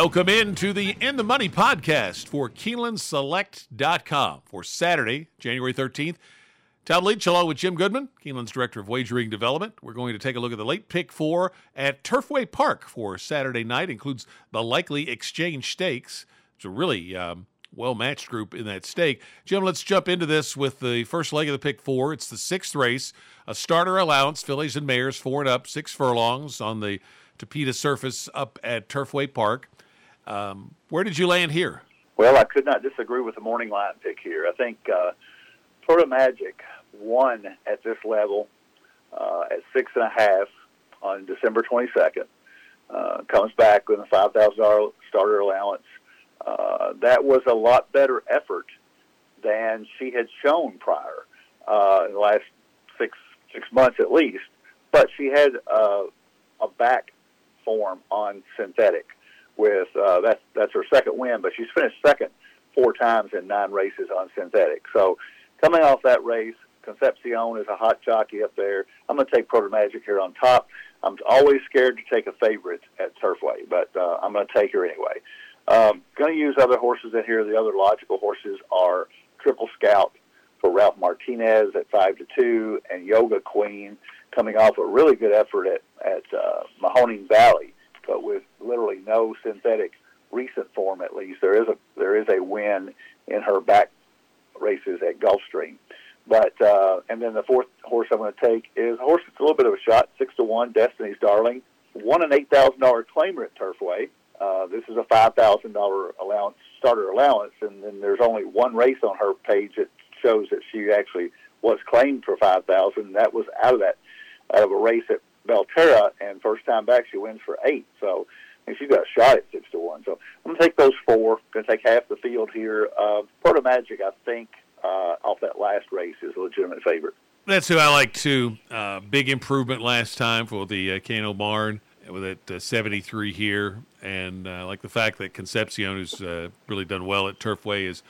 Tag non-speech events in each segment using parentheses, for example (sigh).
Welcome in to the In the Money podcast for KeenelandSelect.com for Saturday, January 13th. Tom Leach with Jim Goodman, Keeneland's Director of Wagering Development. We're going to take a look at the late pick four at Turfway Park for Saturday night. Includes the likely exchange stakes. It's a really um, well matched group in that stake. Jim, let's jump into this with the first leg of the pick four. It's the sixth race, a starter allowance, fillies and mares, four and up, six furlongs on the Tapeta surface up at Turfway Park. Um, where did you land here? Well, I could not disagree with the morning line pick here. I think uh, Proto Magic won at this level uh, at six and a half on December 22nd. Uh, comes back with a $5,000 starter allowance. Uh, that was a lot better effort than she had shown prior uh, in the last six six months at least. But she had uh, a back form on synthetic with uh, that's that's her second win, but she's finished second four times in nine races on synthetic. So coming off that race, Concepcion is a hot jockey up there. I'm going to take Proto Magic here on top. I'm always scared to take a favorite at Turfway, but uh, I'm going to take her anyway. Um, going to use other horses in here. The other logical horses are Triple Scout for Ralph Martinez at five to two, and Yoga Queen coming off a really good effort at at uh, Mahoning Valley but with literally no synthetic recent form at least. There is a there is a win in her back races at Gulfstream. But uh, and then the fourth horse I'm going to take is a horse that's a little bit of a shot, six to one, Destiny's Darling, won an eight thousand dollar claimer at Turfway. Uh, this is a five thousand dollar allowance starter allowance, and then there's only one race on her page that shows that she actually was claimed for five thousand. That was out of that out of a race at Belterra, and first time back she wins for eight. So and she's got a shot at six to one. So I'm gonna take those four. Gonna take half the field here. Uh, Proto Magic, I think, uh, off that last race is a legitimate favorite. That's who I like too. Uh, big improvement last time for the uh, Kano Barn with it uh, 73 here, and uh, like the fact that Concepcion, who's uh, really done well at Turfway, is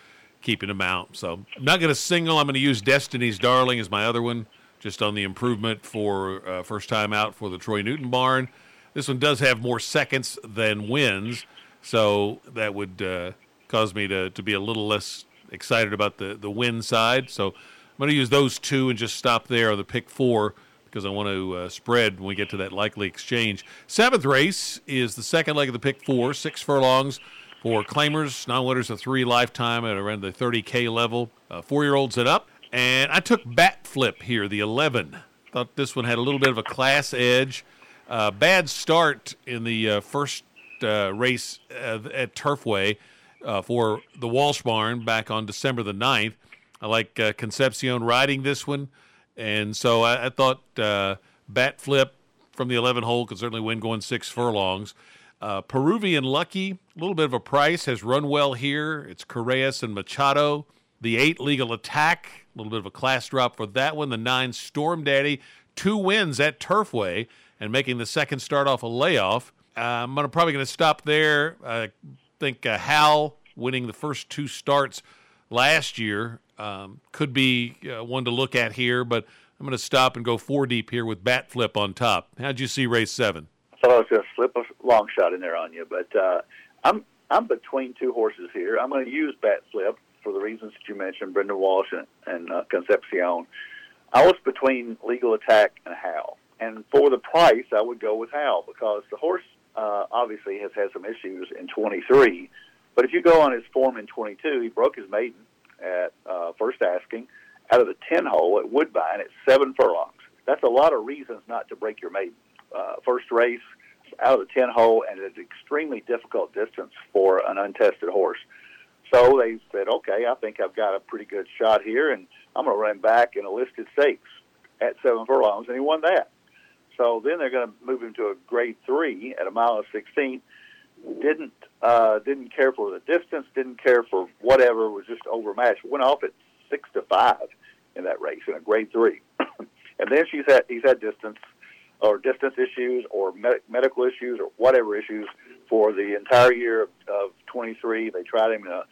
keeping him out. So I'm not going to single. I'm going to use Destiny's Darling as my other one just on the improvement for uh, first time out for the Troy Newton barn. This one does have more seconds than wins, so that would uh, cause me to, to be a little less excited about the, the win side. So I'm going to use those two and just stop there on the pick four because I want to uh, spread when we get to that likely exchange. Seventh race is the second leg of the pick four, six furlongs for claimers, non winners of three lifetime at around the 30K level, uh, four year olds and up. And I took Bat Flip here, the 11. Thought this one had a little bit of a class edge. Uh, bad start in the uh, first uh, race at Turfway uh, for the Walsh Barn back on December the 9th. I like uh, Concepcion riding this one. And so I, I thought uh, Bat Flip from the 11 hole could certainly win going six furlongs. Peruvian Lucky, a little bit of a price, has run well here. It's Correas and Machado. The eight legal attack, little bit of a class drop for that one. The nine Storm Daddy, two wins at Turfway and making the second start off a layoff. Uh, I'm probably going to stop there. I think uh, Hal winning the first two starts last year um, could be uh, one to look at here, but I'm going to stop and go four deep here with Bat Flip on top. How'd you see race seven? I thought I was going to slip a long shot in there on you, but uh, I'm I'm between two horses here. I'm going to use Bat Flip for the reasons that you mentioned, Brendan Walsh and, and uh, Concepcion. I was between Legal Attack and Hal. And for the price, I would go with Hal because the horse uh, obviously has had some issues in 23. But if you go on his form in 22, he broke his maiden at uh, first asking out of the 10 hole at Woodbine at seven furlongs. That's a lot of reasons not to break your maiden. Uh, first race out of the 10 hole and it's an extremely difficult distance for an untested horse. So they said, okay, I think I've got a pretty good shot here, and I'm going to run back in a listed stakes at seven furlongs, and he won that. So then they're going to move him to a grade three at a mile and sixteen. Didn't uh, didn't care for the distance, didn't care for whatever, was just overmatched. Went off at six to five in that race in a grade three, (coughs) and then she's had he's had distance or distance issues or med- medical issues or whatever issues for the entire year of, of 23. They tried him in a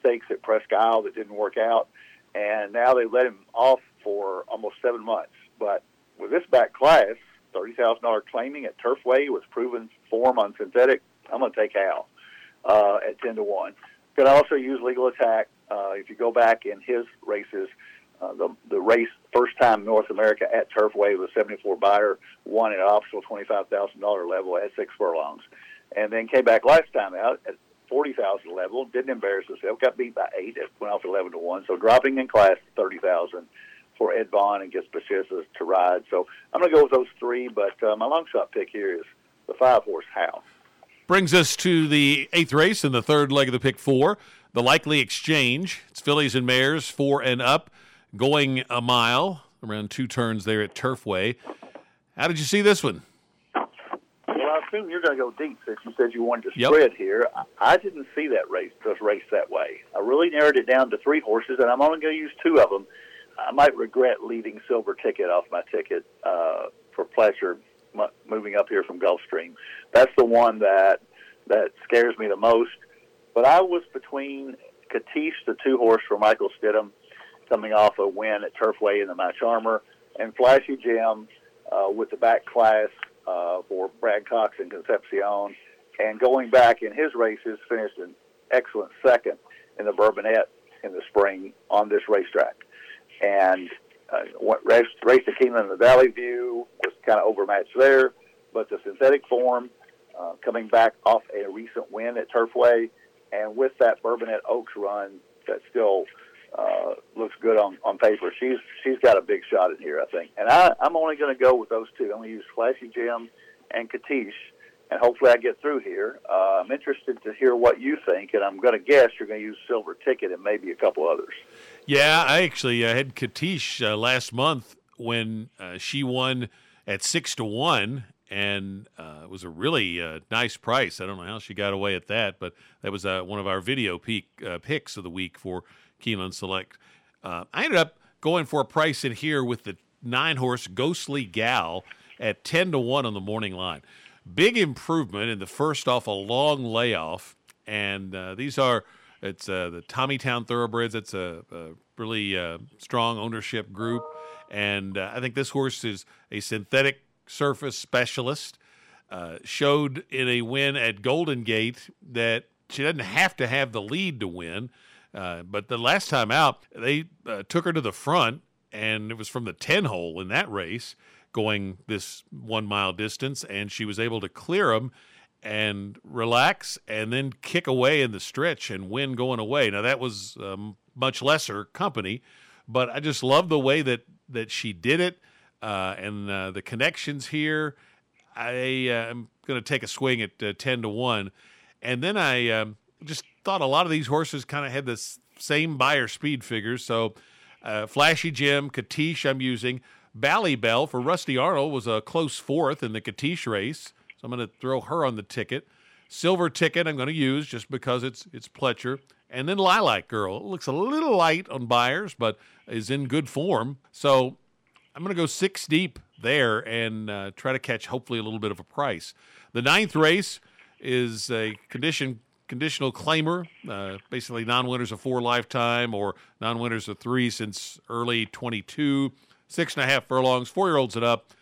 stakes at Presque Isle that didn't work out, and now they let him off for almost seven months. But with this back class, thirty thousand dollar claiming at Turfway with proven form on synthetic, I'm going to take Hal. uh, at 10 to 1. Could also use Legal Attack. Uh, if you go back in his races, uh, the, the race first time North America at Turfway was 74 Beyer, won at an optional $25,000 level at six furlongs. And then came back last time out at 40,000 level, didn't embarrass himself, got beat by eight, it went off 11 to 1. So dropping in class 30,000 for Ed Vaughn and gets Pachiza to ride. So I'm going to go with those three, but uh, my long shot pick here is the five horse Hal. Brings us to the eighth race in the third leg of the pick four, the likely exchange. It's fillies and mares, four and up, going a mile, around two turns there at Turfway. How did you see this one? Well, I assume you're going to go deep since you said you wanted to spread here. I didn't see that race, this race that way. I really narrowed it down to three horses, and I'm only going to use two of them. I might regret leaving Silver Ticket off my ticket uh, for Pletcher moving up here from Gulfstream. That's the one that that scares me the most. But I was between Katish, the two horse for Michael Stidham, coming off a win at Turfway in the match armor, and Flashy Jim uh, with the back class uh, for Brad Cox and Concepcion. And going back in his races, finished an excellent second in the Bourbonette in the spring on this racetrack. And uh, race, race to Keeneland in the Valley View was kind of overmatched there, but the synthetic form uh, coming back off a recent win at Turfway, and with that Bourbonette Oaks run that still uh, looks good on, on paper, she's she's got a big shot in here, I think. And I, I'm only going to go with those two. I'm going to use Flashy Jim and Katish, and hopefully I get through here. Uh, I'm interested to hear what you think, and I'm going to guess you're going to use Silver Ticket and maybe a couple others. Yeah, I actually uh, had Katish uh, last month when uh, she won at six to one, and uh, it was a really uh, nice price. I don't know how she got away at that, but that was uh, one of our video peak picks of the week for Keeneland Select. I ended up going for a price in here with the nine horse Ghostly Gal at ten to one on the morning line. Big improvement in the first off a long layoff, and these are it's uh, the Tommytown Thoroughbreds. It's a, a really uh, strong ownership group, and uh, I think this horse is a synthetic surface specialist. Uh, showed in a win at Golden Gate that she doesn't have to have the lead to win. Uh, but the last time out, they uh, took her to the front, and it was from the 10 hole in that race going this one mile distance, and she was able to clear them and relax and then kick away in the stretch and win going away. Now that was um, much lesser company, but I just love the way that that she did it uh, and uh, the connections here. I uh, am going to take a swing at uh, ten to one, and then I um, just thought a lot of these horses kind of had this same Beyer speed figures. So uh, Flashy Jim, Katish, I'm using. Bally Bell for Rusty Arnold was a close fourth in the Katish race. So I'm going to throw her on the ticket. Silver ticket I'm going to use just because it's it's Pletcher. And then Lilac Girl. It looks a little light on Beyers, but is in good form. So I'm going to go six deep there and uh, try to catch hopefully a little bit of a price. The ninth race is a condition conditional claimer, uh, basically non-winners of four lifetime or non-winners of three since early 22, six and a half furlongs, four-year-olds and up.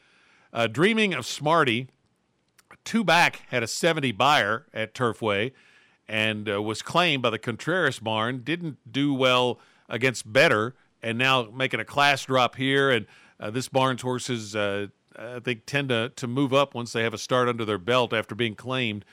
Uh, Dreaming of Smarty two back had a 70 Beyer at Turfway and uh, was claimed by the Contreras barn. Didn't do well against better, and now making a class drop here. And uh, this barn's horses, uh, I think, tend to, to move up once they have a start under their belt after being claimed.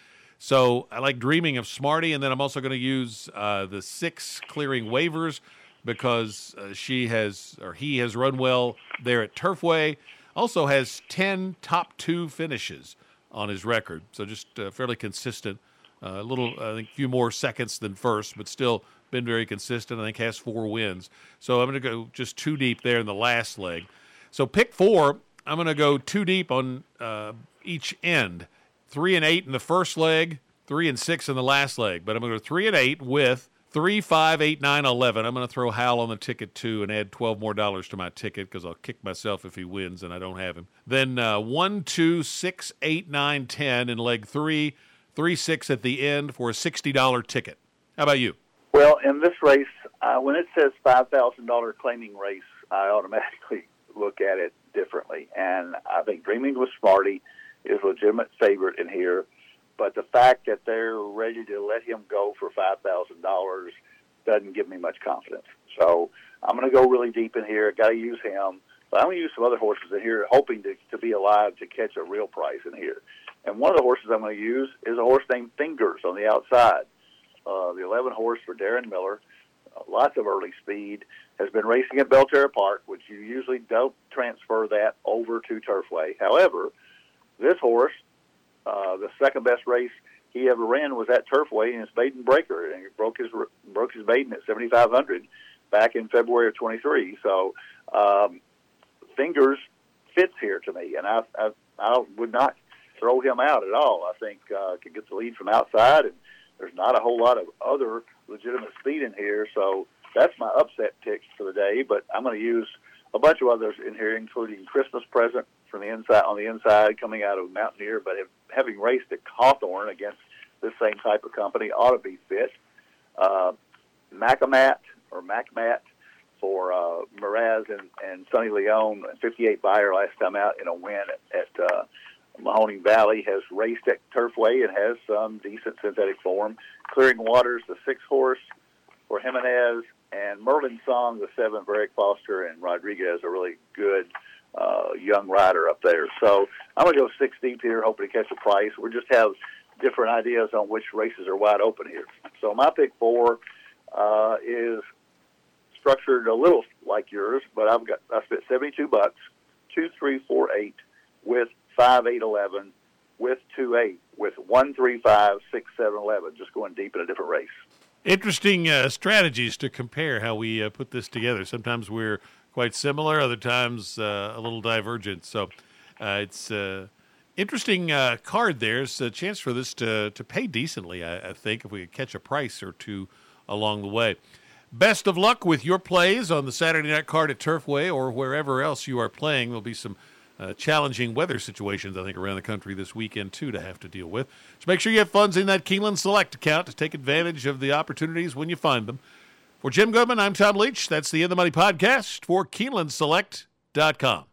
So I like dreaming of Smarty, and then I'm also going to use uh, the six Clearing Waters because uh, she has or he has run well there at Turfway. Also has 10 top two finishes on his record. So just uh, fairly consistent. Uh, a little, I think, few more seconds than first, but still been very consistent. I think has four wins. So I'm going to go just two deep there in the last leg. So pick four. I'm going to go two deep on uh, each end. Three and eight in the first leg, three and six in the last leg. But I'm going to go three and eight with three, five, eight, nine, eleven. I'm going to throw Hal on the ticket too and add twelve more dollars to my ticket because I'll kick myself if he wins and I don't have him. Then uh, one, two, six, eight, nine, ten in leg three, three, six at the end for a sixty dollar ticket. How about you? Well, in this race, uh, when it says five thousand dollar claiming race, I automatically (laughs) look at it differently, and I think Dreaming of Smarty is a legitimate favorite in here but the fact that they're ready to let him go for five thousand dollars doesn't give me much confidence. So I'm going to go really deep in here. Got to use him, but I'm going to use some other horses in here, hoping to, to be alive to catch a real price in here. And one of the horses I'm going to use is a horse named Fingers on the outside. Uh, the 11 horse for Darren Miller, uh, lots of early speed, has been racing at Belterra Park, which you usually don't transfer that over to Turfway. However, this horse, uh, the second best race he ever ran was at Turfway in his maiden breaker, and he broke his broke his maiden at 7,500 back in February of 23. So, um, Fingers fits here to me, and I, I I would not throw him out at all. I think uh, can get the lead from outside, and there's not a whole lot of other legitimate speed in here. So that's my upset pick for the day. But I'm going to use a bunch of others in here, including Christmas Present from the inside on the inside coming out of Mountaineer, but having raced at Cawthorn against this same type of company ought to be fit. Uh, Macamat or Macmat for uh, Mraz and, and Sonny Leon, 58 Beyer last time out in a win at, at uh, Mahoning Valley, has raced at Turfway and has some decent synthetic form. Clearing Waters, the six horse for Jimenez, and Merlin Song, the seven for Eric Foster, and Rodriguez, a really good uh, young rider up there. So I'm going to go six deep here, hoping to catch a price. We just have different ideas on which races are wide open here. So my pick four uh, is structured a little like yours, but I've got I spent 72 bucks, two, three, four, eight, with five, eight, eleven, with two, eight, with one, three, five, six, seven, eleven. Just going deep in a different race. Interesting uh, strategies to compare how we uh, put this together. Sometimes we're quite similar, other times uh, a little divergent. So uh, it's uh, interesting uh, card there. It's a chance for this to, to pay decently, I, I think, if we could catch a price or two along the way. Best of luck with your plays on the Saturday night card at Turfway or wherever else you are playing. There'll be some uh, challenging weather situations, I think, around the country this weekend, too, to have to deal with. So make sure you have funds in that Keeneland Select account to take advantage of the opportunities when you find them. For Jim Goodman, I'm Tom Leach. That's the In the Money podcast for KeenelandSelect.com.